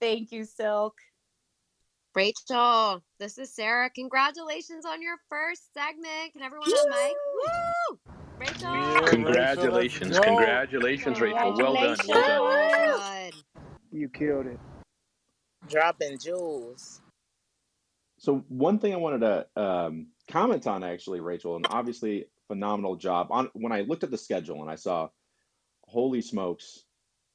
Speaker 3: Thank you, Silk.
Speaker 6: Rachel, this is Sarah. Congratulations on your first segment. Can everyone have mic? Woo! Rachel.
Speaker 7: Congratulations. Congratulations, Rachel. Well done. Well done.
Speaker 8: You killed it.
Speaker 9: Dropping jewels.
Speaker 7: So one thing I wanted to um, comment on actually, Rachel, and obviously phenomenal job on when I looked at the schedule and I saw, holy smokes,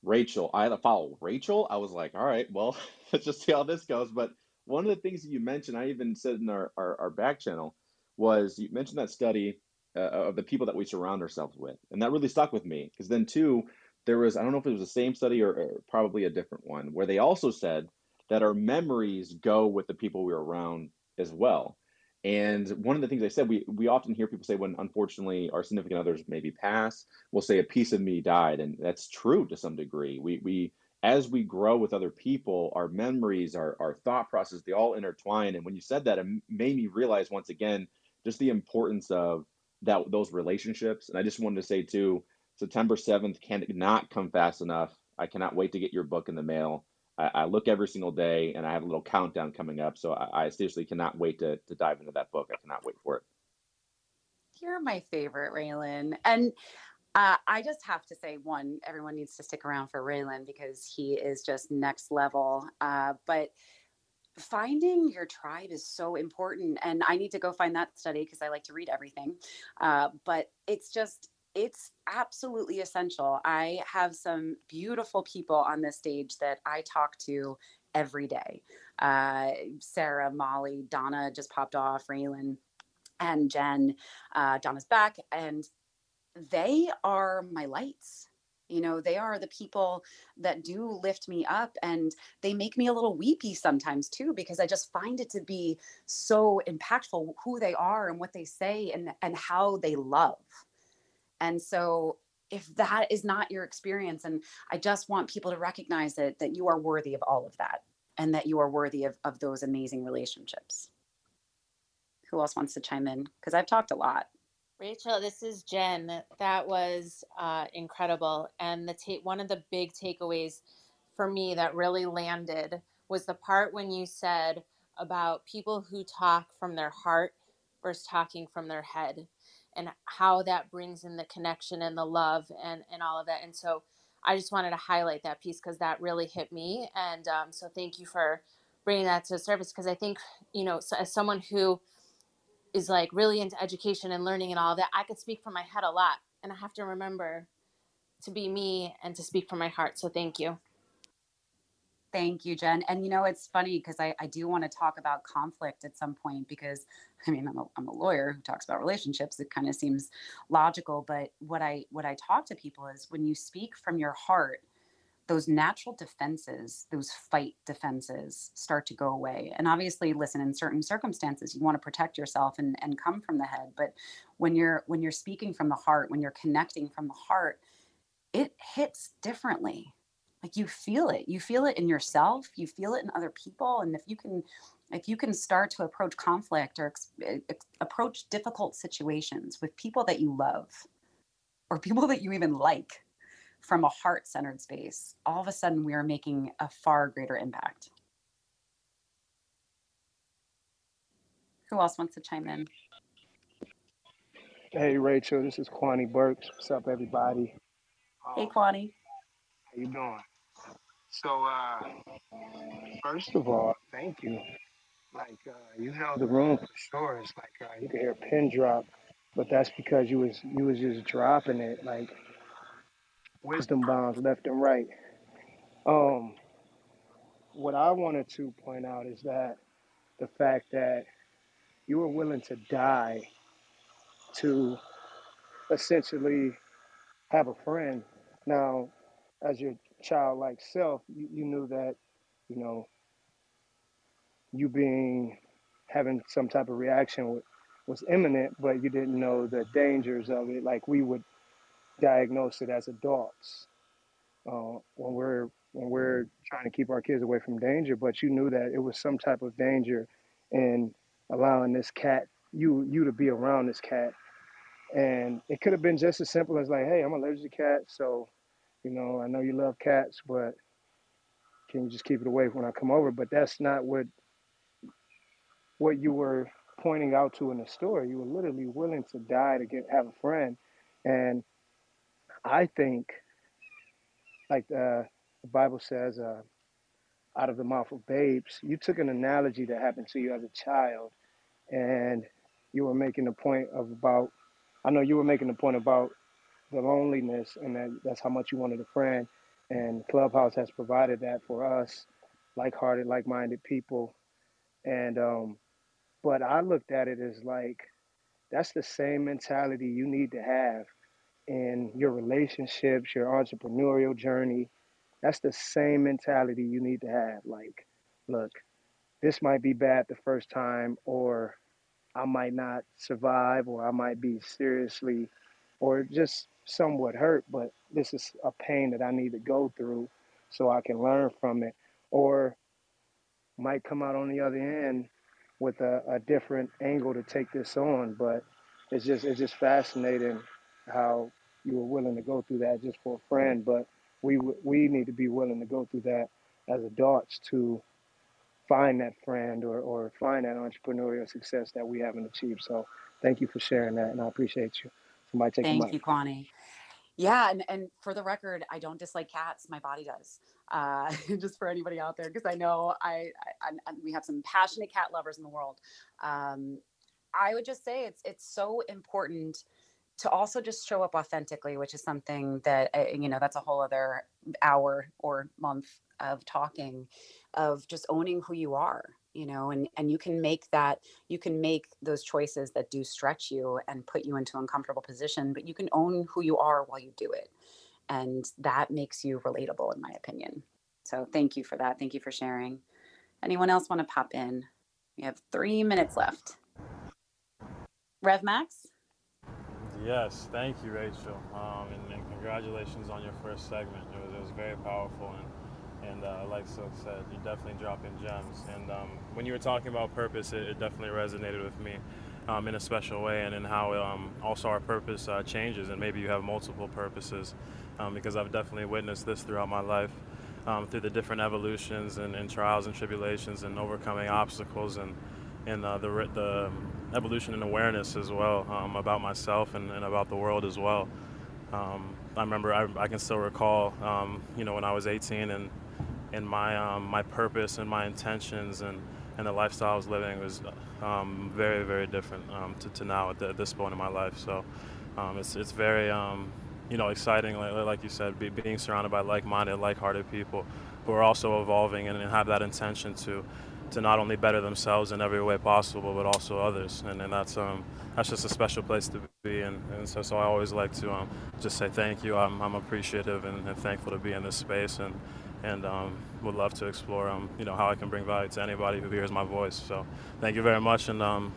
Speaker 7: Rachel. I had to follow Rachel. I was like, all right, well, let's just see how this goes. But one of the things that you mentioned, I even said in our, our, our back channel, was you mentioned that study uh, of the people that we surround ourselves with. And that really stuck with me because then, too, there was, I don't know if it was the same study or, or probably a different one, where they also said that our memories go with the people we are around as well. And one of the things I said, we we often hear people say when unfortunately our significant others maybe pass, we'll say a piece of me died, and that's true to some degree. We we as we grow with other people, our memories, our our thought process, they all intertwine. And when you said that, it made me realize once again just the importance of that those relationships. And I just wanted to say too, September seventh cannot come fast enough. I cannot wait to get your book in the mail. I, I, look every single day and I have a little countdown coming up. So I, I seriously cannot wait to, to dive into that book. I cannot wait for it.
Speaker 3: You're my favorite, Raylan. And uh, I just have to say, one, everyone needs to stick around for Raylan because he is just next level. Uh, but finding your tribe is so important. And I need to go find that study because I like to read everything. Uh, but it's just, it's absolutely essential. I have some beautiful people on this stage that I talk to every day. Uh, Sarah, Molly, Donna just popped off, Raylan, and Jen. Uh, Donna's back. And they are my lights you know they are the people that do lift me up and they make me a little weepy sometimes too because i just find it to be so impactful who they are and what they say and and how they love and so if that is not your experience and i just want people to recognize that that you are worthy of all of that and that you are worthy of, of those amazing relationships who else wants to chime in because i've talked a lot
Speaker 8: Rachel, this is Jen. That was uh, incredible. And the ta- one of the big takeaways for me that really landed was the part when you said about people who talk from their heart versus talking from their head and how that brings in the connection and the love and, and all of that. And so I just wanted to highlight that piece because that really hit me. And um, so thank you for bringing that to surface because I think, you know, so as someone who is like really into education and learning and all that, I could speak from my head a lot. And I have to remember to be me and to speak from my heart. So thank you.
Speaker 3: Thank you, Jen. And you know, it's funny because I, I do want to talk about conflict at some point because I mean, I'm a, I'm a lawyer who talks about relationships. It kind of seems logical, but what I what I talk to people is when you speak from your heart, those natural defenses, those fight defenses start to go away. And obviously, listen, in certain circumstances, you want to protect yourself and, and come from the head. But when you're when you're speaking from the heart, when you're connecting from the heart, it hits differently. Like you feel it. You feel it in yourself, you feel it in other people. And if you can if you can start to approach conflict or ex- eh, ex- approach difficult situations with people that you love or people that you even like from a heart centered space, all of a sudden we are making a far greater impact. Who else wants to chime in?
Speaker 10: Hey Rachel, this is Kwani Burks. What's up, everybody?
Speaker 3: Hey Kwani.
Speaker 10: How you doing? So, uh, first of all, thank you. Like uh, you held the room for sure. It's like uh, you could hear a pin drop, but that's because you was you was just dropping it. Like wisdom bombs left and right. Um, what I wanted to point out is that the fact that you were willing to die to essentially have a friend. Now, as your childlike self, you, you knew that, you know, you being having some type of reaction was, imminent, but you didn't know the dangers of it. Like we would diagnose it as adults uh, when we're when we're trying to keep our kids away from danger. But you knew that it was some type of danger in allowing this cat you you to be around this cat, and it could have been just as simple as like, hey, I'm allergic to cats, so you know I know you love cats, but can you just keep it away when I come over? But that's not what what you were pointing out to in the story. You were literally willing to die to get have a friend, and I think, like the, the Bible says, uh, out of the mouth of babes, you took an analogy that happened to you as a child, and you were making the point of about. I know you were making the point about the loneliness, and that that's how much you wanted a friend. And Clubhouse has provided that for us, like-hearted, like-minded people. And um, but I looked at it as like that's the same mentality you need to have in your relationships, your entrepreneurial journey. That's the same mentality you need to have. Like, look, this might be bad the first time, or I might not survive, or I might be seriously or just somewhat hurt, but this is a pain that I need to go through so I can learn from it. Or might come out on the other end with a, a different angle to take this on. But it's just it's just fascinating how you were willing to go through that just for a friend, but we we need to be willing to go through that as adults to find that friend or, or find that entrepreneurial success that we haven't achieved. So thank you for sharing that, and I appreciate you. Somebody take
Speaker 3: Thank you, Kwani. Yeah, and, and for the record, I don't dislike cats. My body does. Uh, just for anybody out there, because I know I, I, I, we have some passionate cat lovers in the world. Um, I would just say it's it's so important to also just show up authentically, which is something that, uh, you know, that's a whole other hour or month of talking, of just owning who you are you know and and you can make that you can make those choices that do stretch you and put you into uncomfortable position but you can own who you are while you do it. And that makes you relatable in my opinion. So thank you for that. Thank you for sharing. Anyone else want to pop in? We have three minutes left. Rev max?
Speaker 11: Yes thank you rachel. Um, and, and, congratulations on your first segment. It was, it was very powerful and and uh, like Silk said, you're definitely dropping gems. And um, when you were talking about purpose, it, it definitely resonated with me um, in a special way, and in how um, also our purpose uh, changes, and maybe you have multiple purposes, um, because I've definitely witnessed this throughout my life. Um, through the different evolutions and, and, trials and tribulations and overcoming obstacles and, and uh, the, the evolution and awareness as well um, about myself and, and, about the world as well. I remember I, I, can still recall, you know, when I was 18 and and my um, my purpose and my intentions and, and the lifestyle I was living was um, very very different um, to, to now at, the, at, this point in my life. So um, it's it's very um, you know exciting, like, like you said, be, being surrounded by like-minded, like-hearted people who are also evolving and, have that intention to to not only better themselves in every way possible, but also others. And, and that's um, that's just a special place to be. And, and so, so I always like to just say thank you. I'm, I'm appreciative and, and, thankful to be in this space. And and um, would love to explore, um, you know, how I can bring value to anybody who hears my voice. So thank you very much, and um,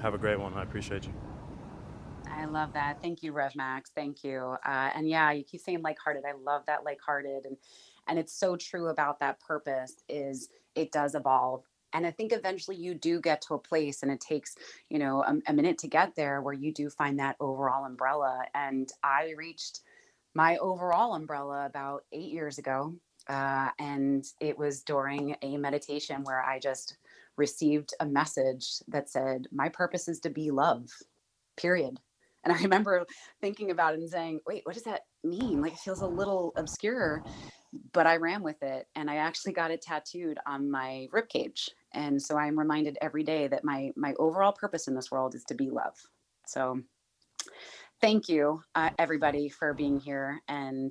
Speaker 11: have a great one. I appreciate you.
Speaker 3: I love that. Thank you, Rev Max. Thank you. Uh, and yeah, you keep saying like-hearted. I love that like-hearted, and and it's so true about that purpose. Is it does evolve. And I think eventually you do get to a place, and it takes, you know, a, a minute to get there, where you do find that overall umbrella. And I reached my overall umbrella about eight years ago uh, and it was during a meditation where I just received a message that said, My purpose is to be love, period. And I remember thinking about it and saying, Wait, what does that mean? Like, it feels a little obscure, but I ran with it and I actually got it tattooed on my rib cage. And so I'm reminded every day that my my overall purpose in this world is to be love. So thank you, uh, everybody, for being here and